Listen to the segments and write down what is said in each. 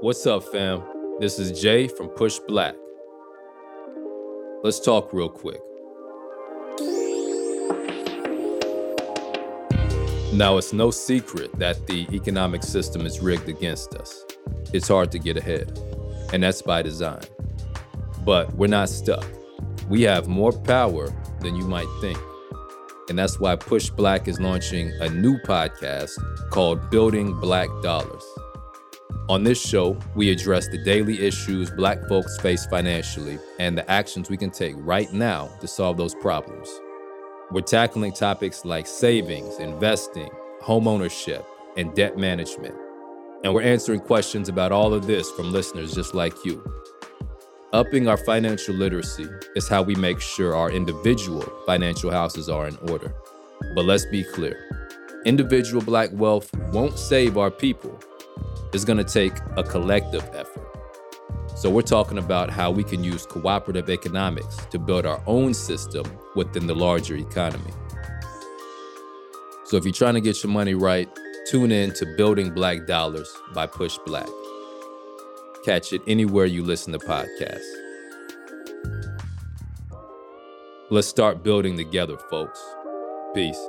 What's up, fam? This is Jay from Push Black. Let's talk real quick. Now, it's no secret that the economic system is rigged against us. It's hard to get ahead, and that's by design. But we're not stuck. We have more power than you might think. And that's why Push Black is launching a new podcast called Building Black Dollars. On this show, we address the daily issues Black folks face financially and the actions we can take right now to solve those problems. We're tackling topics like savings, investing, homeownership, and debt management. And we're answering questions about all of this from listeners just like you. Upping our financial literacy is how we make sure our individual financial houses are in order. But let's be clear individual black wealth won't save our people. It's gonna take a collective effort. So, we're talking about how we can use cooperative economics to build our own system within the larger economy. So, if you're trying to get your money right, tune in to Building Black Dollars by Push Black. Catch it anywhere you listen to podcasts. Let's start building together, folks. Peace.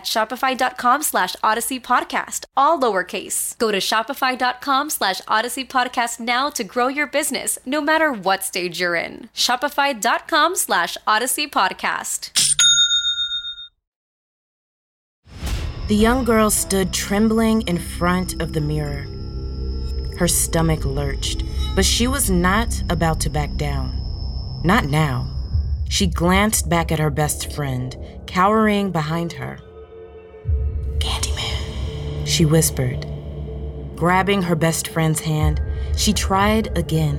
shopify.com slash odyssey podcast, all lowercase. Go to shopify.com slash odyssey podcast now to grow your business, no matter what stage you're in. Shopify.com slash odyssey podcast. The young girl stood trembling in front of the mirror. Her stomach lurched, but she was not about to back down. Not now. She glanced back at her best friend, cowering behind her. Candyman, she whispered. Grabbing her best friend's hand, she tried again.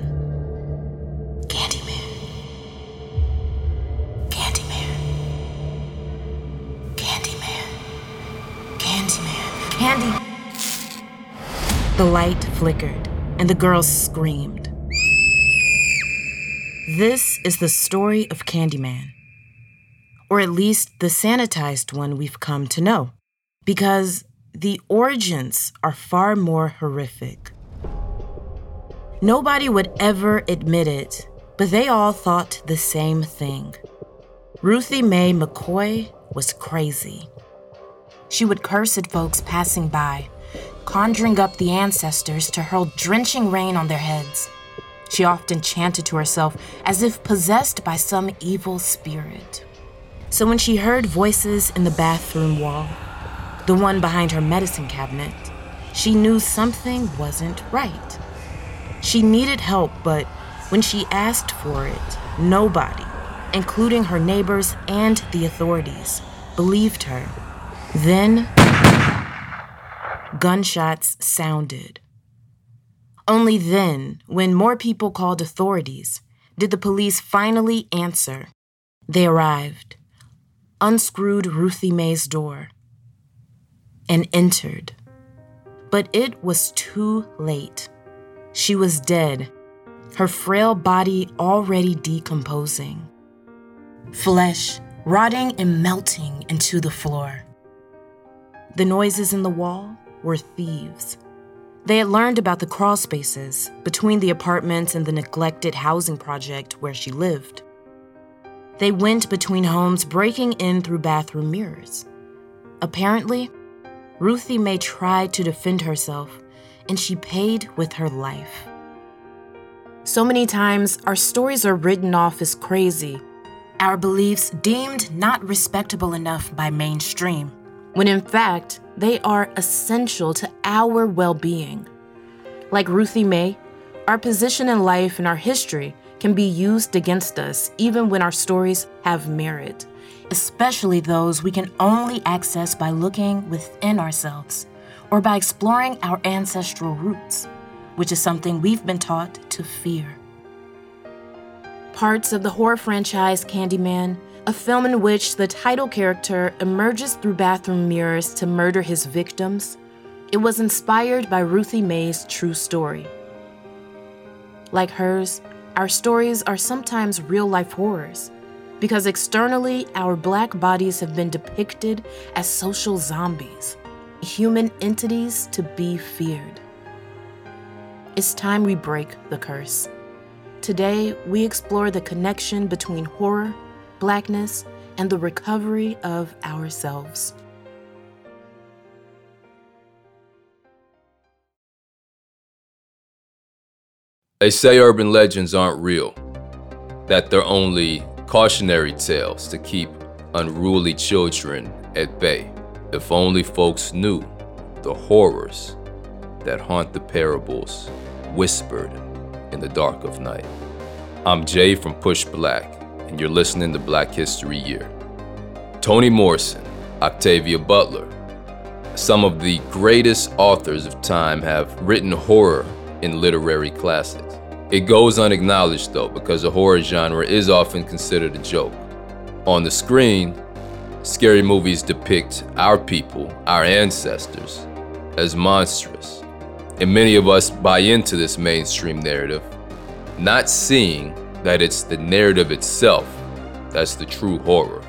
Candyman. Candyman. Candyman. Candyman. Candy. The light flickered, and the girl screamed. This is the story of Candyman. Or at least the sanitized one we've come to know. Because the origins are far more horrific. Nobody would ever admit it, but they all thought the same thing. Ruthie Mae McCoy was crazy. She would curse at folks passing by, conjuring up the ancestors to hurl drenching rain on their heads. She often chanted to herself as if possessed by some evil spirit. So when she heard voices in the bathroom wall, the one behind her medicine cabinet, she knew something wasn't right. She needed help, but when she asked for it, nobody, including her neighbors and the authorities, believed her. Then, gunshots sounded. Only then, when more people called authorities, did the police finally answer. They arrived, unscrewed Ruthie Mae's door, and entered. But it was too late. She was dead, her frail body already decomposing. Flesh rotting and melting into the floor. The noises in the wall were thieves. They had learned about the crawl spaces between the apartments and the neglected housing project where she lived. They went between homes, breaking in through bathroom mirrors. Apparently, Ruthie Mae tried to defend herself, and she paid with her life. So many times, our stories are written off as crazy, our beliefs deemed not respectable enough by mainstream, when in fact, they are essential to our well being. Like Ruthie Mae, our position in life and our history can be used against us even when our stories have merit, especially those we can only access by looking within ourselves or by exploring our ancestral roots, which is something we've been taught to fear. Parts of the horror franchise Candyman a film in which the title character emerges through bathroom mirrors to murder his victims, it was inspired by Ruthie Mae's true story. Like hers, our stories are sometimes real life horrors because externally, our black bodies have been depicted as social zombies, human entities to be feared. It's time we break the curse. Today, we explore the connection between horror blackness, and the recovery of ourselves. They say urban legends aren't real, that they're only cautionary tales to keep unruly children at bay. If only folks knew the horrors that haunt the parables whispered in the dark of night. I'm Jay from Push Black and you're listening to Black History Year. Toni Morrison, Octavia Butler, some of the greatest authors of time have written horror in literary classics. It goes unacknowledged though, because the horror genre is often considered a joke. On the screen, scary movies depict our people, our ancestors, as monstrous. And many of us buy into this mainstream narrative, not seeing that it's the narrative itself that's the true horror.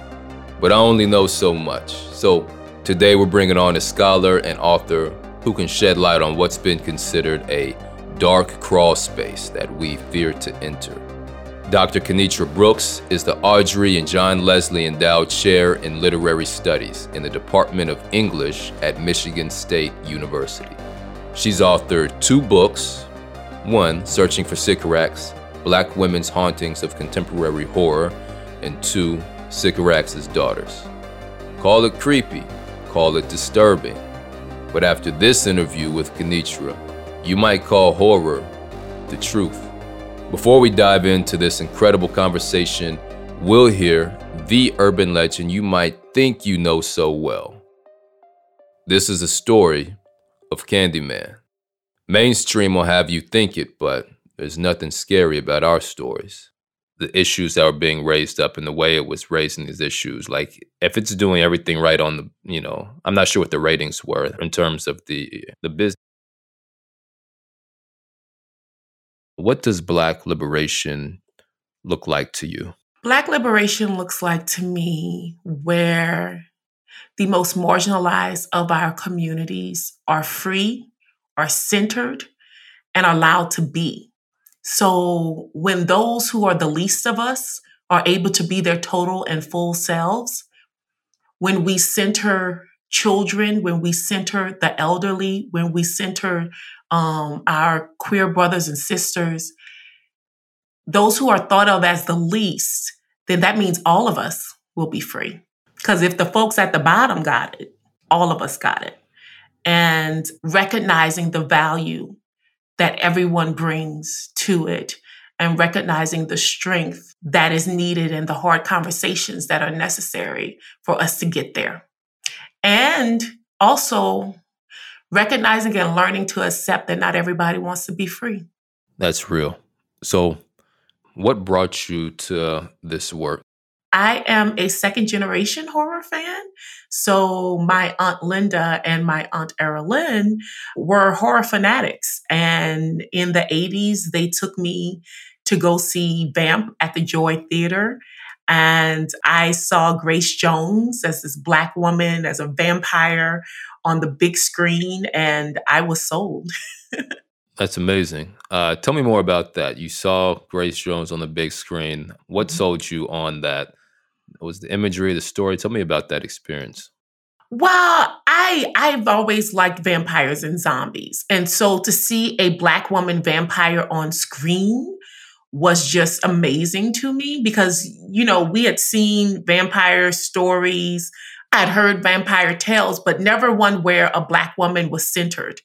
But I only know so much. So today we're bringing on a scholar and author who can shed light on what's been considered a dark crawl space that we fear to enter. Dr. Kinitra Brooks is the Audrey and John Leslie Endowed Chair in Literary Studies in the Department of English at Michigan State University. She's authored two books one, Searching for Sycorax, Black Women's Hauntings of Contemporary Horror, and two, Sycorax's Daughters. Call it creepy, call it disturbing, but after this interview with Kinitra, you might call horror the truth. Before we dive into this incredible conversation, we'll hear the urban legend you might think you know so well. This is a story of Candyman. Mainstream will have you think it, but there's nothing scary about our stories. The issues that were being raised up and the way it was raising these issues. Like if it's doing everything right on the, you know, I'm not sure what the ratings were in terms of the the business. What does black liberation look like to you? Black liberation looks like to me where the most marginalized of our communities are free, are centered, and allowed to be. So when those who are the least of us are able to be their total and full selves, when we center children, when we center the elderly, when we center um, our queer brothers and sisters, those who are thought of as the least, then that means all of us will be free. Because if the folks at the bottom got it, all of us got it. And recognizing the value that everyone brings to it and recognizing the strength that is needed and the hard conversations that are necessary for us to get there. And also recognizing and learning to accept that not everybody wants to be free. That's real. So, what brought you to this work? I am a second generation horror fan. So my aunt Linda and my aunt Erilyn were horror fanatics. And in the 80s, they took me to go see Vamp at the Joy Theater. And I saw Grace Jones as this Black woman, as a vampire on the big screen, and I was sold. That's amazing. Uh, tell me more about that. You saw Grace Jones on the big screen. What mm-hmm. sold you on that? Was the imagery, the story? Tell me about that experience. Well, I I've always liked vampires and zombies. And so to see a black woman vampire on screen was just amazing to me because you know, we had seen vampire stories, I'd heard vampire tales, but never one where a black woman was centered.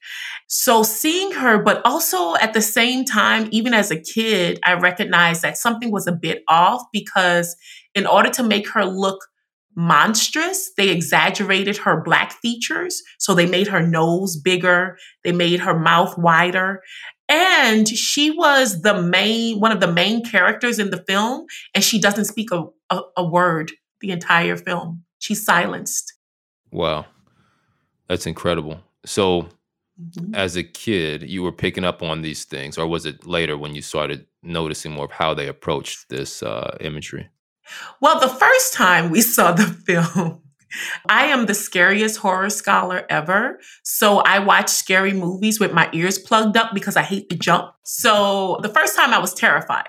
So seeing her, but also at the same time, even as a kid, I recognized that something was a bit off because in order to make her look monstrous. They exaggerated her black features. So they made her nose bigger, they made her mouth wider. And she was the main, one of the main characters in the film, and she doesn't speak a, a, a word the entire film. She's silenced. Wow. That's incredible. So, mm-hmm. as a kid, you were picking up on these things, or was it later when you started noticing more of how they approached this uh, imagery? Well, the first time we saw the film, I am the scariest horror scholar ever. So I watch scary movies with my ears plugged up because I hate to jump. So the first time I was terrified.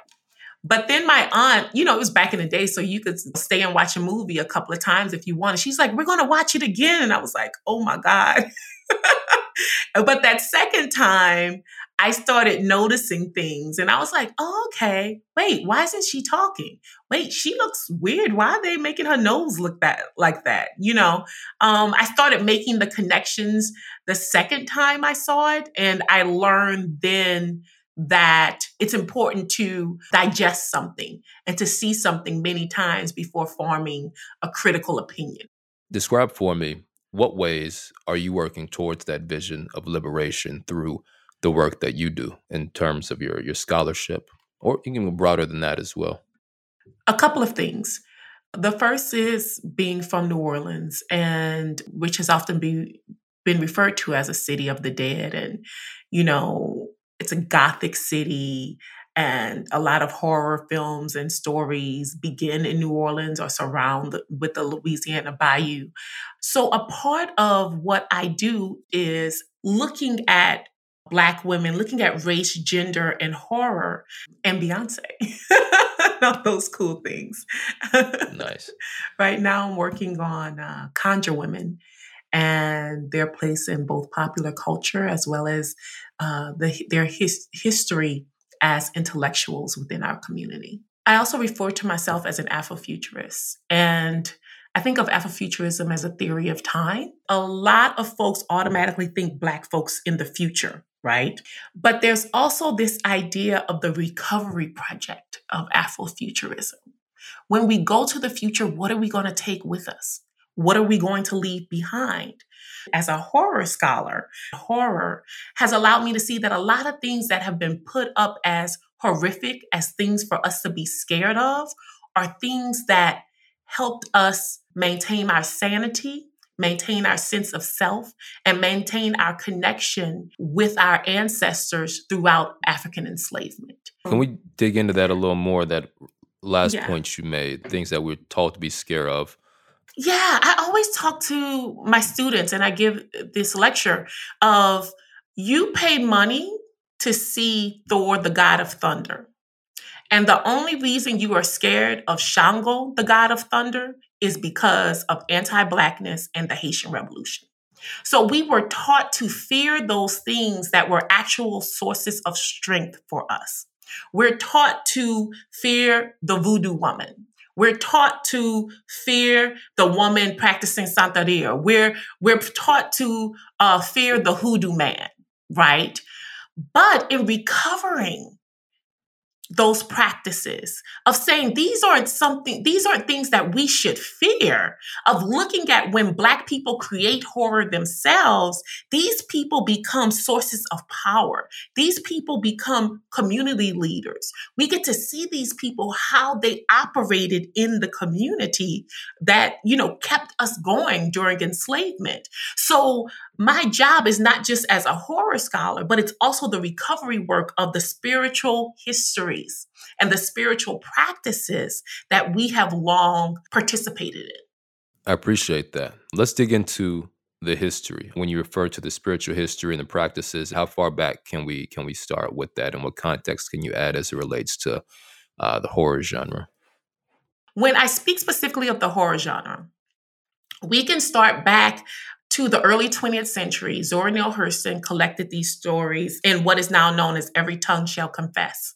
But then my aunt, you know, it was back in the day, so you could stay and watch a movie a couple of times if you wanted. She's like, we're going to watch it again. And I was like, oh my God. but that second time, I started noticing things and I was like, oh, okay, wait, why isn't she talking? Wait, she looks weird. Why are they making her nose look that like that? You know, um, I started making the connections the second time I saw it. And I learned then that it's important to digest something and to see something many times before forming a critical opinion. Describe for me what ways are you working towards that vision of liberation through the work that you do in terms of your your scholarship or even broader than that as well? A couple of things. The first is being from New Orleans and which has often been been referred to as a city of the dead and you know it's a gothic city and a lot of horror films and stories begin in New Orleans or surround the, with the Louisiana Bayou. So a part of what I do is looking at Black women, looking at race, gender, and horror, and Beyonce. All those cool things. nice. Right now, I'm working on uh, Conjure Women and their place in both popular culture as well as uh, the, their his, history as intellectuals within our community. I also refer to myself as an Afrofuturist. And I think of Afrofuturism as a theory of time. A lot of folks automatically think Black folks in the future right? But there's also this idea of the recovery project of Afrofuturism. When we go to the future, what are we going to take with us? What are we going to leave behind? As a horror scholar, horror has allowed me to see that a lot of things that have been put up as horrific, as things for us to be scared of, are things that helped us maintain our sanity maintain our sense of self, and maintain our connection with our ancestors throughout African enslavement. Can we dig into that a little more? That last yeah. point you made, things that we're taught to be scared of. Yeah, I always talk to my students and I give uh, this lecture of you pay money to see Thor, the god of thunder. And the only reason you are scared of Shango, the god of thunder, is because of anti Blackness and the Haitian Revolution. So we were taught to fear those things that were actual sources of strength for us. We're taught to fear the voodoo woman. We're taught to fear the woman practicing Santeria. We're, we're taught to uh, fear the hoodoo man, right? But in recovering those practices of saying these aren't something these aren't things that we should fear of looking at when black people create horror themselves these people become sources of power. These people become community leaders. We get to see these people how they operated in the community that you know kept us going during enslavement. So my job is not just as a horror scholar, but it's also the recovery work of the spiritual histories and the spiritual practices that we have long participated in. I appreciate that. Let's dig into the history. When you refer to the spiritual history and the practices, how far back can we can we start with that, and what context can you add as it relates to uh, the horror genre? When I speak specifically of the horror genre, we can start back to the early 20th century. Zora Neale Hurston collected these stories in what is now known as Every Tongue Shall Confess.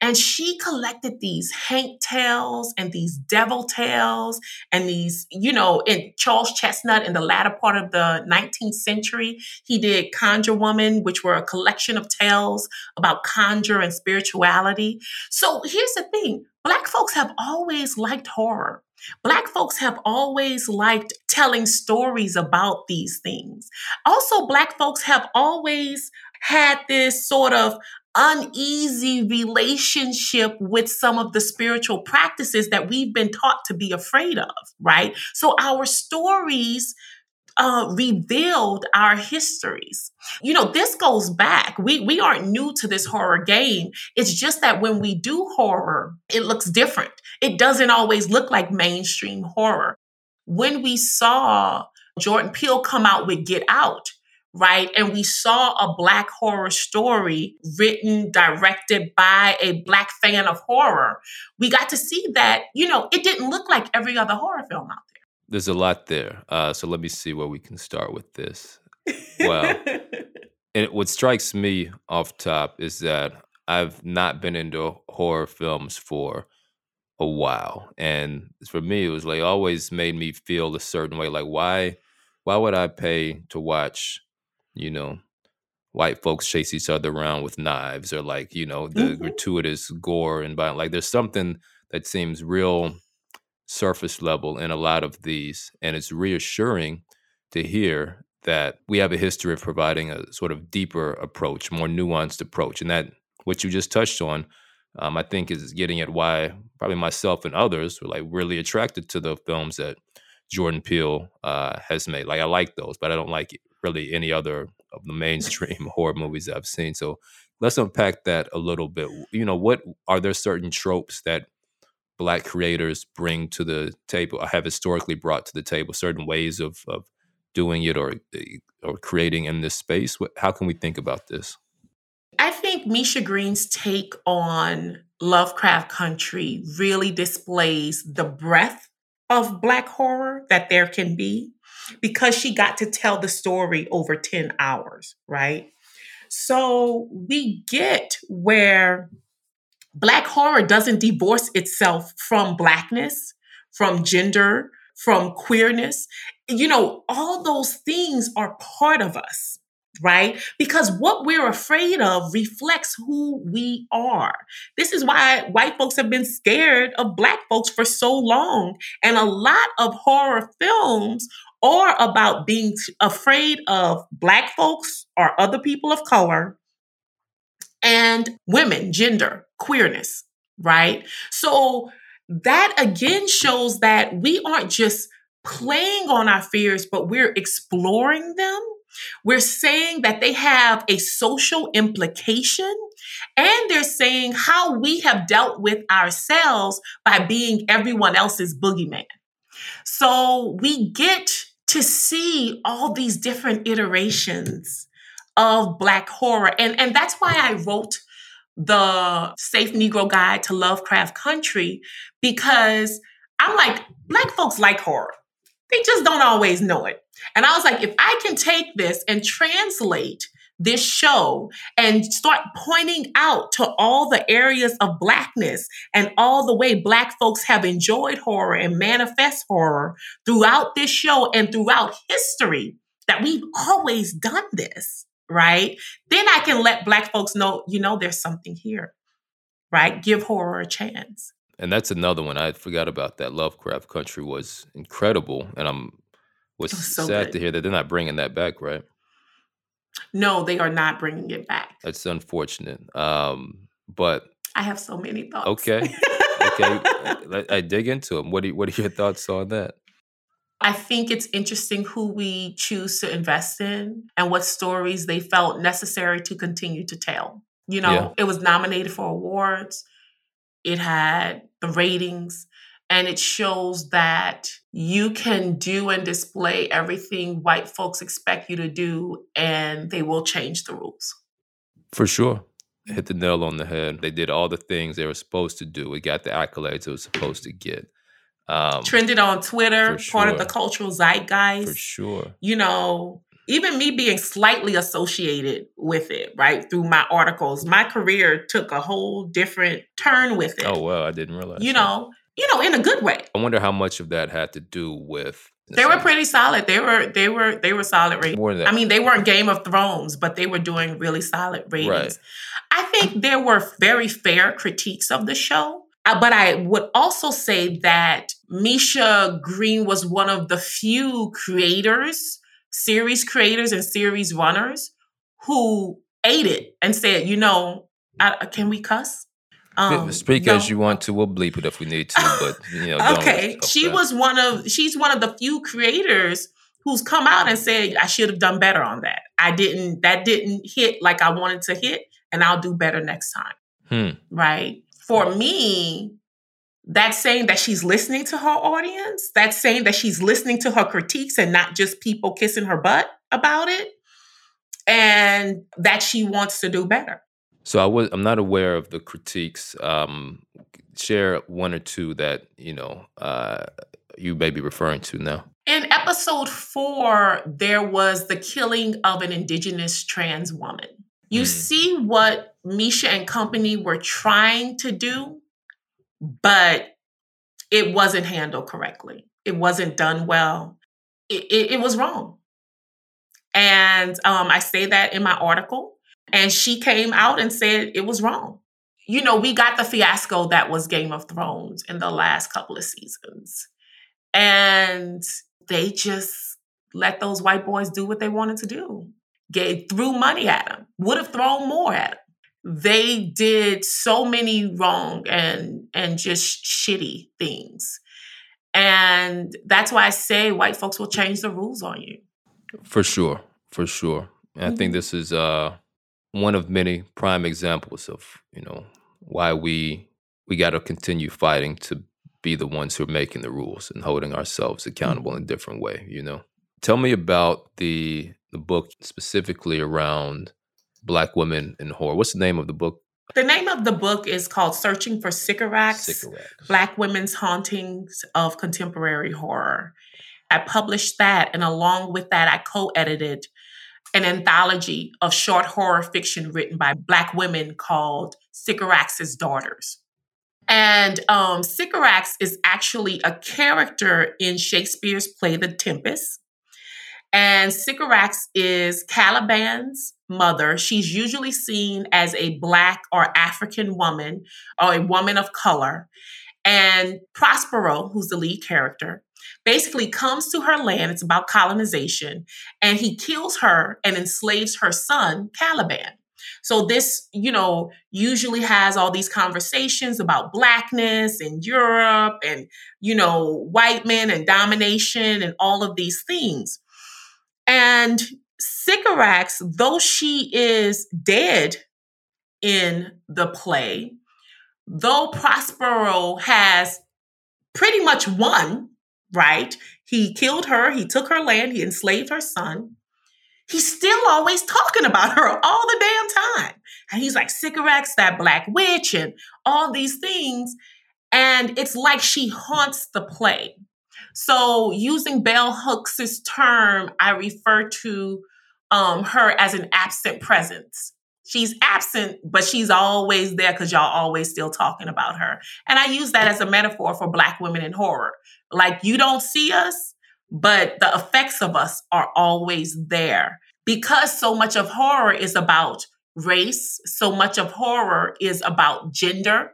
And she collected these Hank tales and these devil tales and these, you know, in Charles Chesnutt in the latter part of the 19th century, he did Conjure Woman, which were a collection of tales about conjure and spirituality. So here's the thing Black folks have always liked horror. Black folks have always liked telling stories about these things. Also, Black folks have always had this sort of uneasy relationship with some of the spiritual practices that we've been taught to be afraid of, right? So our stories uh, revealed our histories. You know, this goes back. We we aren't new to this horror game. It's just that when we do horror, it looks different. It doesn't always look like mainstream horror. When we saw Jordan Peele come out with Get Out, right? And we saw a Black horror story written, directed by a Black fan of horror. We got to see that, you know, it didn't look like every other horror film out there. There's a lot there. Uh, so let me see where we can start with this. Well, and what strikes me off top is that I've not been into horror films for a while. And for me, it was like always made me feel a certain way. Like, why why would I pay to watch you know, white folks chase each other around with knives or like, you know, the mm-hmm. gratuitous gore and violence. Like there's something that seems real surface level in a lot of these. And it's reassuring to hear that we have a history of providing a sort of deeper approach, more nuanced approach. And that what you just touched on, um, I think is getting at why probably myself and others were like really attracted to the films that Jordan Peele uh, has made. Like I like those, but I don't like really any other of the mainstream horror movies I've seen. So let's unpack that a little bit. You know, what are there certain tropes that black creators bring to the table, have historically brought to the table, certain ways of, of doing it or eh, or creating in this space? How can we think about this? I think Misha Green's take on Lovecraft Country really displays the breadth of Black horror that there can be because she got to tell the story over 10 hours, right? So we get where Black horror doesn't divorce itself from Blackness, from gender, from queerness. You know, all those things are part of us right? Because what we're afraid of reflects who we are. This is why white folks have been scared of black folks for so long. And a lot of horror films are about being afraid of black folks or other people of color and women, gender, queerness, right? So that again shows that we aren't just playing on our fears, but we're exploring them we're saying that they have a social implication and they're saying how we have dealt with ourselves by being everyone else's boogeyman. So we get to see all these different iterations of Black horror. And, and that's why I wrote the Safe Negro Guide to Lovecraft Country, because I'm like, Black folks like horror. They just don't always know it. And I was like, if I can take this and translate this show and start pointing out to all the areas of blackness and all the way black folks have enjoyed horror and manifest horror throughout this show and throughout history that we've always done this, right? Then I can let black folks know, you know, there's something here, right? Give horror a chance. And that's another one I forgot about. That Lovecraft Country was incredible, and I'm was so sad good. to hear that they're not bringing that back, right? No, they are not bringing it back. That's unfortunate. Um, but I have so many thoughts. Okay, okay. I, I dig into them. What do you, What are your thoughts on that? I think it's interesting who we choose to invest in and what stories they felt necessary to continue to tell. You know, yeah. it was nominated for awards, it had the ratings, and it shows that you can do and display everything white folks expect you to do, and they will change the rules. For sure. Hit the nail on the head. They did all the things they were supposed to do. It got the accolades it was supposed to get. Um, Trended on Twitter, sure. part of the cultural zeitgeist. For sure. You know, even me being slightly associated with it, right, through my articles, my career took a whole different turn with it. Oh, well, I didn't realize. You that. know, you know, in a good way. I wonder how much of that had to do with they were pretty solid. They were they were they were solid ratings. I mean, they weren't Game of Thrones, but they were doing really solid ratings. Right. I think there were very fair critiques of the show. Uh, but I would also say that Misha Green was one of the few creators, series creators and series runners who ate it and said, you know, I, can we cuss? Um, Speak no. as you want to. We'll bleep it if we need to, but you know. okay, she was one of she's one of the few creators who's come out and said I should have done better on that. I didn't. That didn't hit like I wanted to hit, and I'll do better next time. Hmm. Right. For me, that's saying that she's listening to her audience. That's saying that she's listening to her critiques and not just people kissing her butt about it, and that she wants to do better. So I was I'm not aware of the critiques. Um, share one or two that you know uh, you may be referring to now. In episode four, there was the killing of an indigenous trans woman. You mm. see what Misha and company were trying to do, but it wasn't handled correctly. It wasn't done well. It, it, it was wrong. And um, I say that in my article. And she came out and said it was wrong. You know, we got the fiasco that was Game of Thrones in the last couple of seasons. And they just let those white boys do what they wanted to do. Gave threw money at them, would have thrown more at them. They did so many wrong and and just shitty things. And that's why I say white folks will change the rules on you. For sure. For sure. Mm-hmm. I think mm-hmm. this is uh one of many prime examples of you know why we we got to continue fighting to be the ones who are making the rules and holding ourselves mm. accountable in a different way you know tell me about the the book specifically around black women in horror what's the name of the book the name of the book is called Searching for Sycorax, Black Women's Hauntings of Contemporary Horror. I published that, and along with that, I co edited an anthology of short horror fiction written by Black women called Sycorax's Daughters. And um, Sycorax is actually a character in Shakespeare's play The Tempest. And Sycorax is Caliban's mother. She's usually seen as a Black or African woman or a woman of color. And Prospero, who's the lead character, basically comes to her land. It's about colonization. And he kills her and enslaves her son, Caliban. So this, you know, usually has all these conversations about blackness and Europe and, you know, white men and domination and all of these things. And Sycorax, though she is dead in the play, though Prospero has pretty much won right? He killed her, he took her land, he enslaved her son. He's still always talking about her all the damn time. And he's like, Sycorax, that black witch, and all these things. And it's like she haunts the play. So, using Bell Hooks' term, I refer to um, her as an absent presence. She's absent, but she's always there because y'all always still talking about her. And I use that as a metaphor for Black women in horror. Like you don't see us, but the effects of us are always there. Because so much of horror is about race, so much of horror is about gender.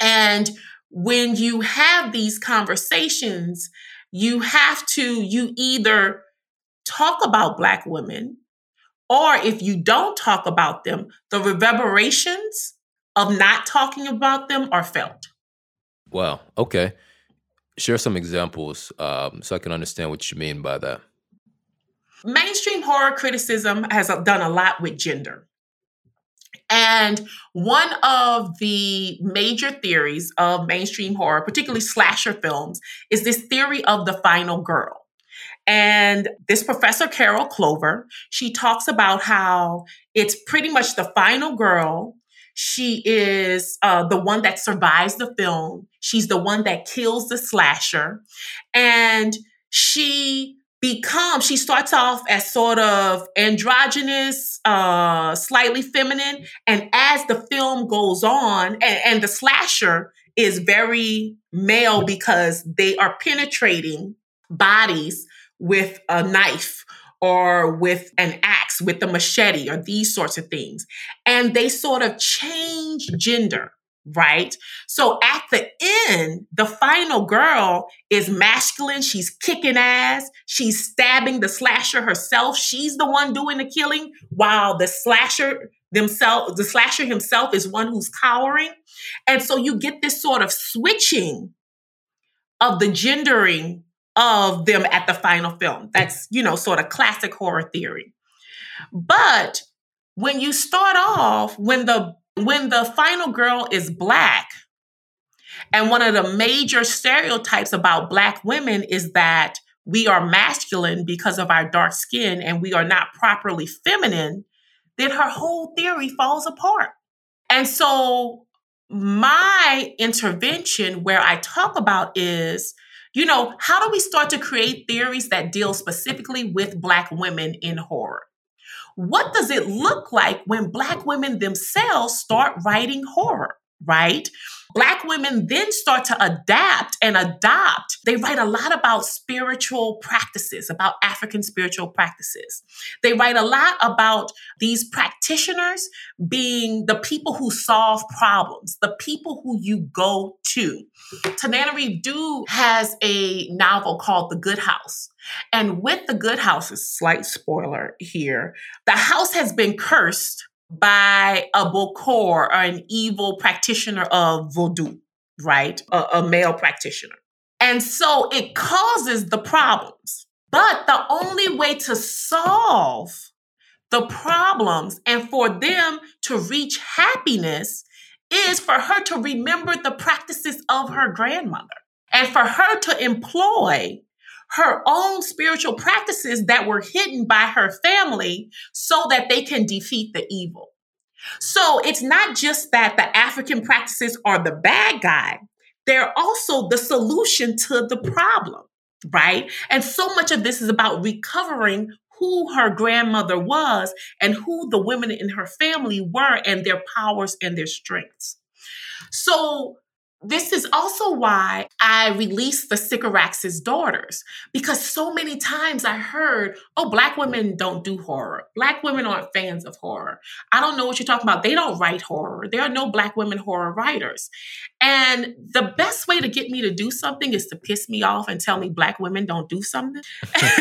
And when you have these conversations, you have to, you either talk about Black women, or if you don't talk about them, the reverberations of not talking about them are felt. Wow. Okay Share some examples um, so I can understand what you mean by that. Mainstream horror criticism has done a lot with gender. And one of the major theories of mainstream horror, particularly slasher films, is this theory of the final girl. And this professor, Carol Clover, she talks about how it's pretty much the final girl. She is uh, the one that survives the film. She's the one that kills the slasher. And she becomes, she starts off as sort of androgynous, uh, slightly feminine. And as the film goes on, and, and the slasher is very male because they are penetrating bodies with a knife or with an axe, with a machete, or these sorts of things. And they sort of change gender, right? So at the end, the final girl is masculine. She's kicking ass. She's stabbing the slasher herself. She's the one doing the killing, while the slasher themselves, the slasher himself is one who's cowering. And so you get this sort of switching of the gendering of them at the final film. That's, you know, sort of classic horror theory. But when you start off, when the when the final girl is black, and one of the major stereotypes about black women is that we are masculine because of our dark skin and we are not properly feminine, then her whole theory falls apart. And so my intervention where I talk about is you know, how do we start to create theories that deal specifically with Black women in horror? What does it look like when Black women themselves start writing horror, right? Black women then start to adapt and adopt. They write a lot about spiritual practices, about African spiritual practices. They write a lot about these practitioners being the people who solve problems, the people who you go to. Tananarive Due has a novel called The Good House. And with The Good House, a slight spoiler here, the house has been cursed by a Bokor or an evil practitioner of voodoo, right? A, a male practitioner. And so it causes the problems. But the only way to solve the problems and for them to reach happiness is for her to remember the practices of her grandmother and for her to employ her own spiritual practices that were hidden by her family so that they can defeat the evil. So it's not just that the African practices are the bad guy, they're also the solution to the problem, right? And so much of this is about recovering who her grandmother was and who the women in her family were and their powers and their strengths. So this is also why I released the Sycorax's daughters, because so many times I heard, oh, Black women don't do horror. Black women aren't fans of horror. I don't know what you're talking about. They don't write horror. There are no Black women horror writers. And the best way to get me to do something is to piss me off and tell me Black women don't do something,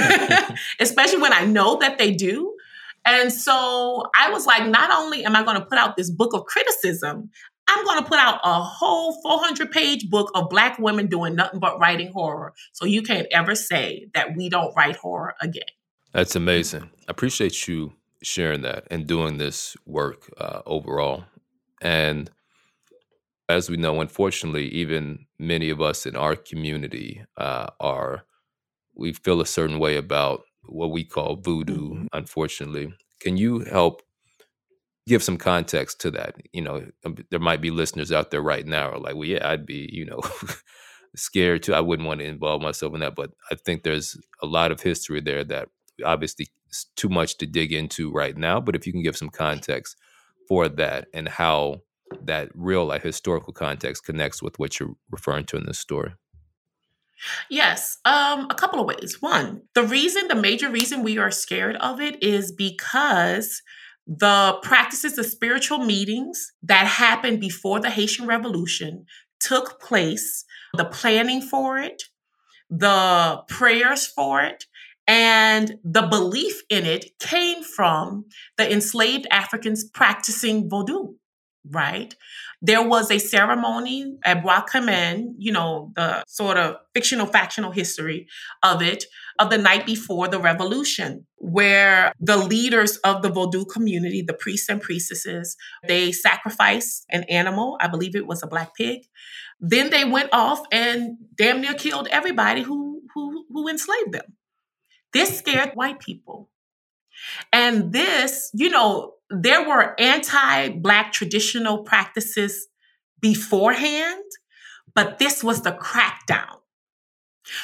especially when I know that they do. And so I was like, not only am I going to put out this book of criticism, I'm going to put out a whole 400 page book of Black women doing nothing but writing horror. So you can't ever say that we don't write horror again. That's amazing. I appreciate you sharing that and doing this work uh, overall. And as we know, unfortunately, even many of us in our community uh, are, we feel a certain way about what we call voodoo, mm-hmm. unfortunately. Can you help give some context to that. You know, um, there might be listeners out there right now are like, well, yeah, I'd be, you know, scared too. I wouldn't want to involve myself in that. But I think there's a lot of history there that obviously is too much to dig into right now. But if you can give some context for that and how that real like historical context connects with what you're referring to in this story. Yes, um, a couple of ways. One, the reason, the major reason we are scared of it is because the practices, the spiritual meetings that happened before the Haitian Revolution took place, the planning for it, the prayers for it, and the belief in it came from the enslaved Africans practicing voodoo, right? There was a ceremony at Bois you know, the sort of fictional, factional history of it, of the night before the revolution, where the leaders of the Vodou community, the priests and priestesses, they sacrificed an animal. I believe it was a black pig. Then they went off and damn near killed everybody who, who, who enslaved them. This scared white people. And this, you know, there were anti Black traditional practices beforehand, but this was the crackdown.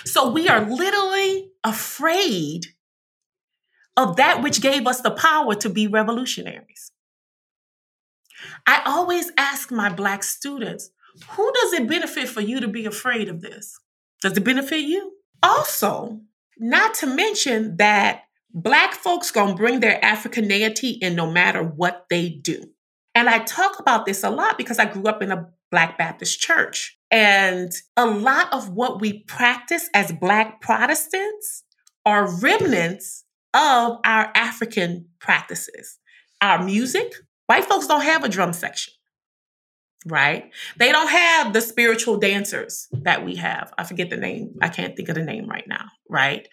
So we are literally afraid of that which gave us the power to be revolutionaries. I always ask my Black students, who does it benefit for you to be afraid of this? Does it benefit you? Also, not to mention that Black folks gonna bring their Africaneity in no matter what they do. And I talk about this a lot because I grew up in a Black Baptist church. And a lot of what we practice as Black Protestants are remnants of our African practices. Our music, white folks don't have a drum section, right? They don't have the spiritual dancers that we have. I forget the name. I can't think of the name right now, right?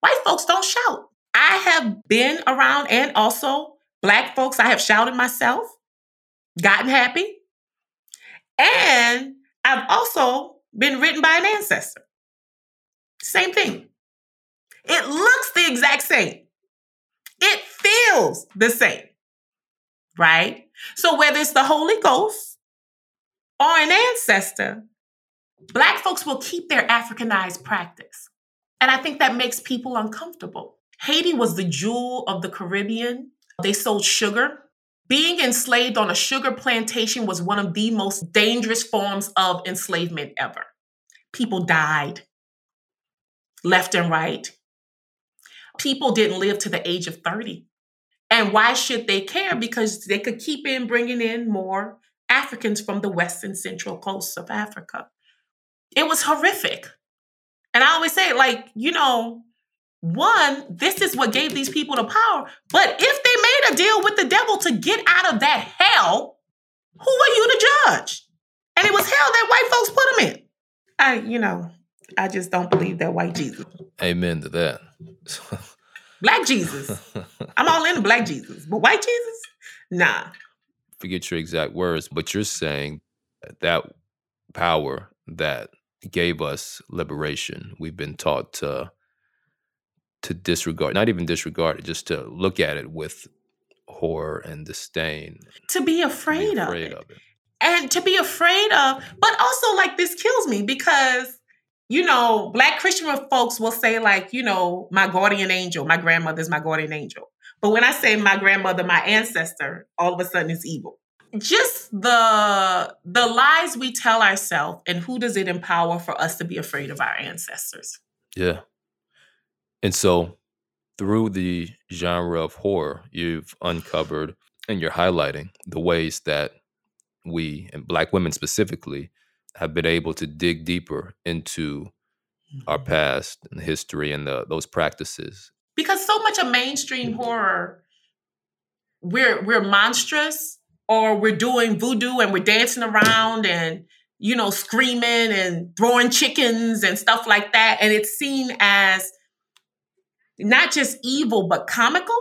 White folks don't shout. I have been around and also black folks, I have shouted myself, gotten happy, and I've also been written by an ancestor. Same thing. It looks the exact same. It feels the same, right? So whether it's the Holy Ghost or an ancestor, Black folks will keep their Africanized practice. And I think that makes people uncomfortable. Haiti was the jewel of the Caribbean. They sold sugar. Being enslaved on a sugar plantation was one of the most dangerous forms of enslavement ever. People died left and right. People didn't live to the age of 30. And why should they care? Because they could keep in bringing in more Africans from the west and central coasts of Africa. It was horrific. And I always say, like, you know, one, this is what gave these people the power. But if they made a deal with the devil to get out of that hell, who are you to judge? And it was hell that white folks put them in. I, you know, I just don't believe that white Jesus. Amen to that. black Jesus. I'm all into black Jesus. But white Jesus? Nah. Forget your exact words, but you're saying that power that gave us liberation, we've been taught to to disregard, not even disregard it, just to look at it with horror and disdain. To be afraid, to be afraid of, it. of, it. And to be afraid of, but also like this kills me because, you know, black Christian folks will say, like, you know, my guardian angel, my grandmother's my guardian angel. But when I say my grandmother, my ancestor, all of a sudden it's evil. Just the the lies we tell ourselves and who does it empower for us to be afraid of our ancestors? Yeah. And so, through the genre of horror, you've uncovered and you're highlighting the ways that we, and Black women specifically, have been able to dig deeper into our mm-hmm. past and history and the, those practices. Because so much of mainstream horror, we're we're monstrous, or we're doing voodoo and we're dancing around and you know screaming and throwing chickens and stuff like that, and it's seen as not just evil, but comical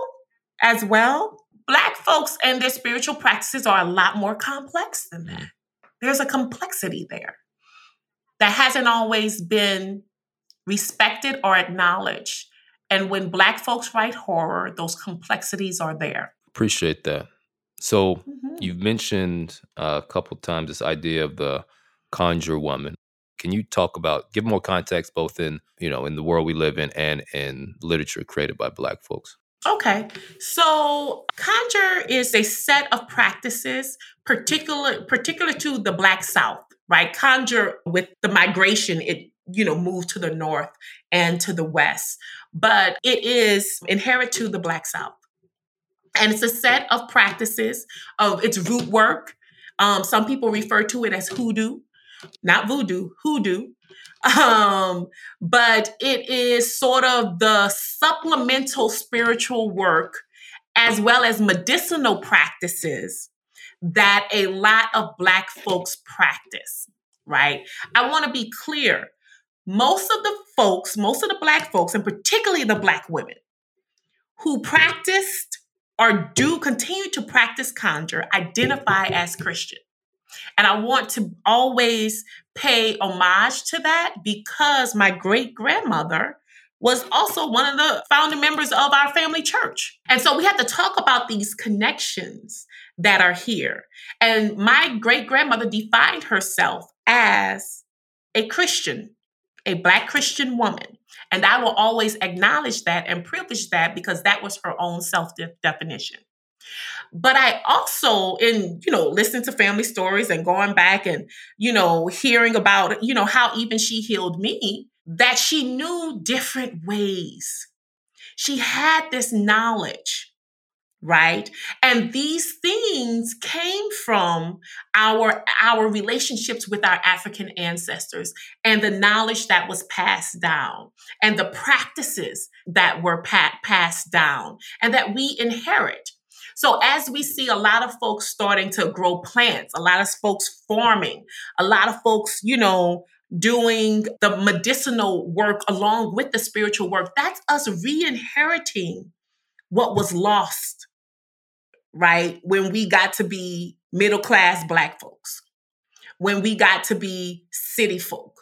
as well. Black folks and their spiritual practices are a lot more complex than that. There's a complexity there that hasn't always been respected or acknowledged. And when Black folks write horror, those complexities are there. Appreciate that. So mm-hmm. you've mentioned a couple times this idea of the conjure woman. Can you talk about give more context both in, you know, in the world we live in and in literature created by black folks? Okay. So conjure is a set of practices particular particular to the black south, right? Conjure with the migration it you know moved to the north and to the west, but it is inherent to the black south. And it's a set of practices of its root work. Um, some people refer to it as hoodoo not voodoo, hoodoo. Um, but it is sort of the supplemental spiritual work as well as medicinal practices that a lot of Black folks practice, right? I want to be clear. Most of the folks, most of the Black folks, and particularly the Black women who practiced or do continue to practice conjure identify as Christian. And I want to always pay homage to that because my great grandmother was also one of the founding members of our family church. And so we have to talk about these connections that are here. And my great grandmother defined herself as a Christian, a Black Christian woman. And I will always acknowledge that and privilege that because that was her own self definition. But I also, in, you know, listening to family stories and going back and, you know, hearing about, you know, how even she healed me, that she knew different ways. She had this knowledge right and these things came from our our relationships with our african ancestors and the knowledge that was passed down and the practices that were pa- passed down and that we inherit so as we see a lot of folks starting to grow plants a lot of folks farming a lot of folks you know doing the medicinal work along with the spiritual work. That's us re inheriting what was lost, right? When we got to be middle class Black folks, when we got to be city folk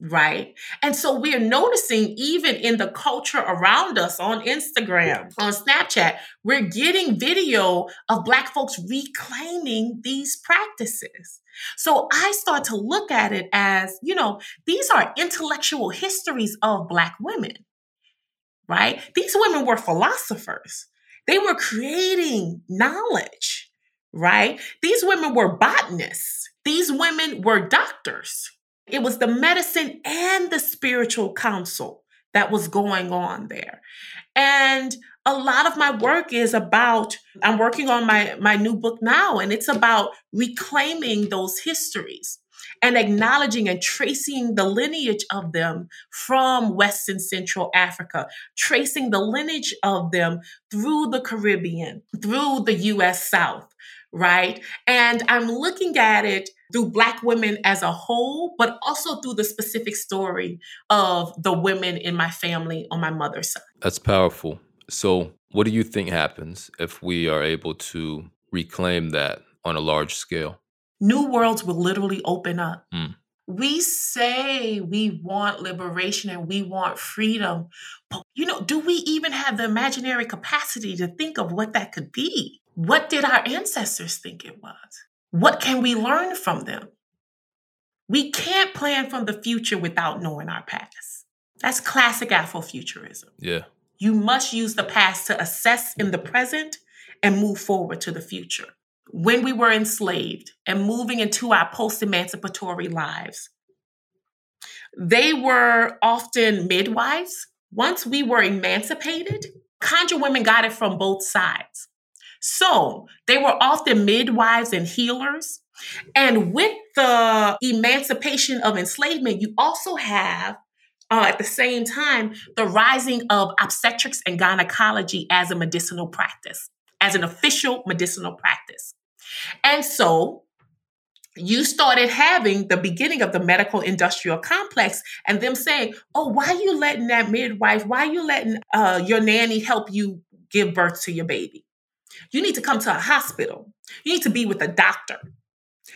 right? And so we're noticing even in the culture around us on Instagram, on Snapchat, we're getting video of Black folks reclaiming these practices. So I start to look at it as, you know, these are intellectual histories of Black women, right? These women were philosophers. They were creating knowledge, right? These women were botanists. These women were doctors it was the medicine and the spiritual counsel that was going on there. And a lot of my work is about I'm working on my my new book now and it's about reclaiming those histories and acknowledging and tracing the lineage of them from West and Central Africa, tracing the lineage of them through the Caribbean, through the US South, right? And I'm looking at it through Black women as a whole, but also through the specific story of the women in my family on my mother's side. That's powerful. So, what do you think happens if we are able to reclaim that on a large scale? New worlds will literally open up. Mm. We say we want liberation and we want freedom, but you know, do we even have the imaginary capacity to think of what that could be? What did our ancestors think it was? What can we learn from them? We can't plan from the future without knowing our past. That's classic Afrofuturism. Yeah. You must use the past to assess in the present and move forward to the future. When we were enslaved and moving into our post emancipatory lives, they were often midwives. Once we were emancipated, conjure women got it from both sides. So they were often midwives and healers. And with the emancipation of enslavement, you also have uh, at the same time the rising of obstetrics and gynecology as a medicinal practice, as an official medicinal practice. And so you started having the beginning of the medical industrial complex and them saying, oh, why are you letting that midwife, why are you letting uh, your nanny help you give birth to your baby? You need to come to a hospital. You need to be with a doctor.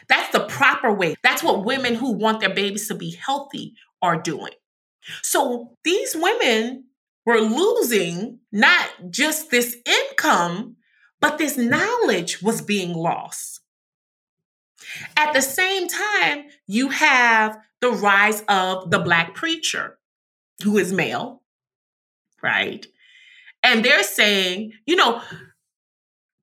That's the proper way. That's what women who want their babies to be healthy are doing. So these women were losing not just this income, but this knowledge was being lost. At the same time, you have the rise of the Black preacher who is male, right? And they're saying, you know,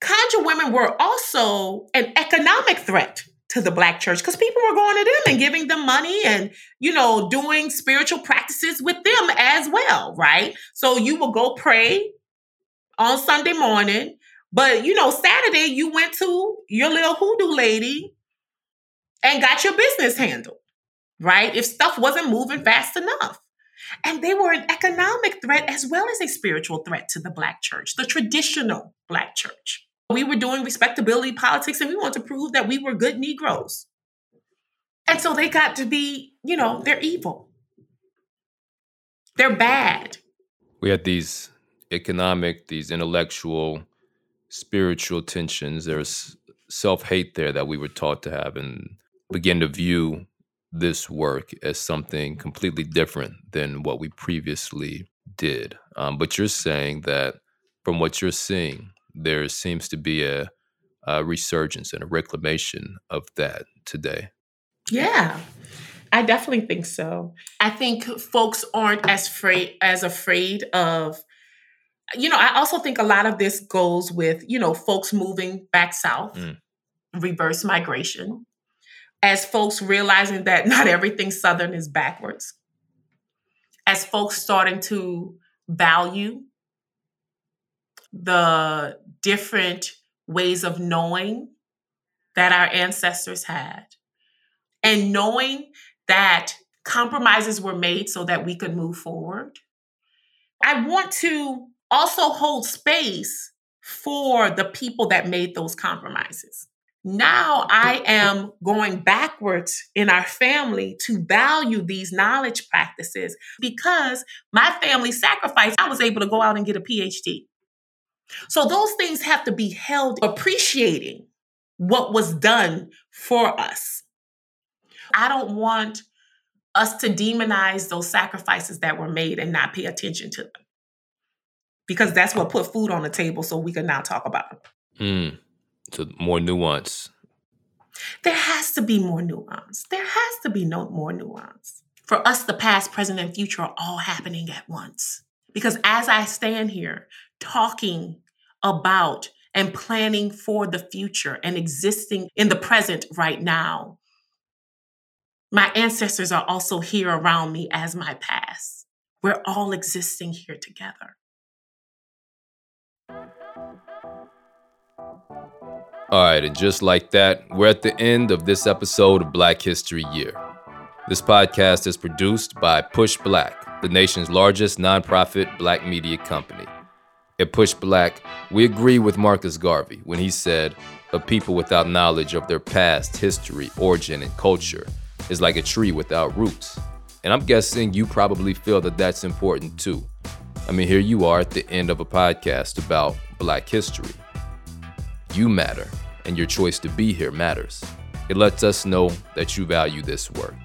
conjure women were also an economic threat to the black church because people were going to them and giving them money and you know doing spiritual practices with them as well right? So you will go pray on sunday morning but you know saturday you went to your little hoodoo lady and got your business handled right? If stuff wasn't moving fast enough. And they were an economic threat as well as a spiritual threat to the black church the traditional black church We were doing respectability politics and we wanted to prove that we were good Negroes. And so they got to be, you know, they're evil. They're bad. We had these economic, these intellectual, spiritual tensions. There's self hate there that we were taught to have and begin to view this work as something completely different than what we previously did. Um, but you're saying that from what you're seeing, there seems to be a, a resurgence and a reclamation of that today. Yeah. I definitely think so. I think folks aren't as afraid as afraid of you know, I also think a lot of this goes with, you know, folks moving back south, mm. reverse migration, as folks realizing that not everything southern is backwards. As folks starting to value the different ways of knowing that our ancestors had and knowing that compromises were made so that we could move forward. I want to also hold space for the people that made those compromises. Now I am going backwards in our family to value these knowledge practices because my family sacrificed. I was able to go out and get a PhD. So those things have to be held appreciating what was done for us. I don't want us to demonize those sacrifices that were made and not pay attention to them. Because that's what put food on the table so we can now talk about them. Mm. So more nuance. There has to be more nuance. There has to be no more nuance. For us, the past, present, and future are all happening at once. Because as I stand here talking about and planning for the future and existing in the present right now, my ancestors are also here around me as my past. We're all existing here together. All right, and just like that, we're at the end of this episode of Black History Year. This podcast is produced by PushBlack, the nation's largest nonprofit black media company. At PushBlack, we agree with Marcus Garvey when he said, A people without knowledge of their past, history, origin, and culture is like a tree without roots. And I'm guessing you probably feel that that's important too. I mean, here you are at the end of a podcast about black history. You matter, and your choice to be here matters. It lets us know that you value this work.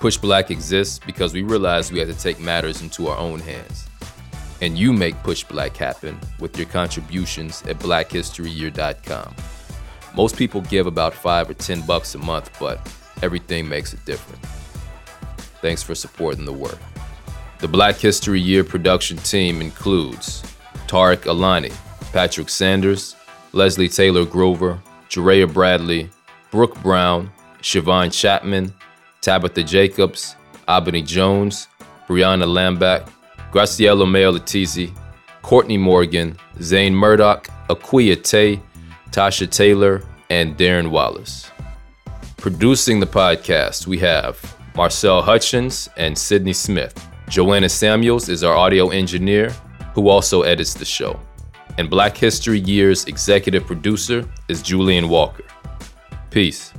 PushBlack exists because we realize we have to take matters into our own hands. And you make PushBlack happen with your contributions at blackhistoryyear.com. Most people give about 5 or 10 bucks a month, but everything makes it different. Thanks for supporting the work. The Black History Year production team includes Tareq Alani, Patrick Sanders, Leslie Taylor Grover, Jerea Bradley, Brooke Brown, Shiavon Chapman, Tabitha Jacobs, Abeni Jones, Briona Lamback, Graciela Mayo Letizi, Courtney Morgan, Zain Murdock, Aquia Tay, Tasha Taylor, and Darren Wallace. Producing the podcast, we have Marcelle Hutchins and Cydney Smith. Joanna Samuels is our audio engineer, who also edits the show. And Black History Year's executive producer is Julian Walker. Peace.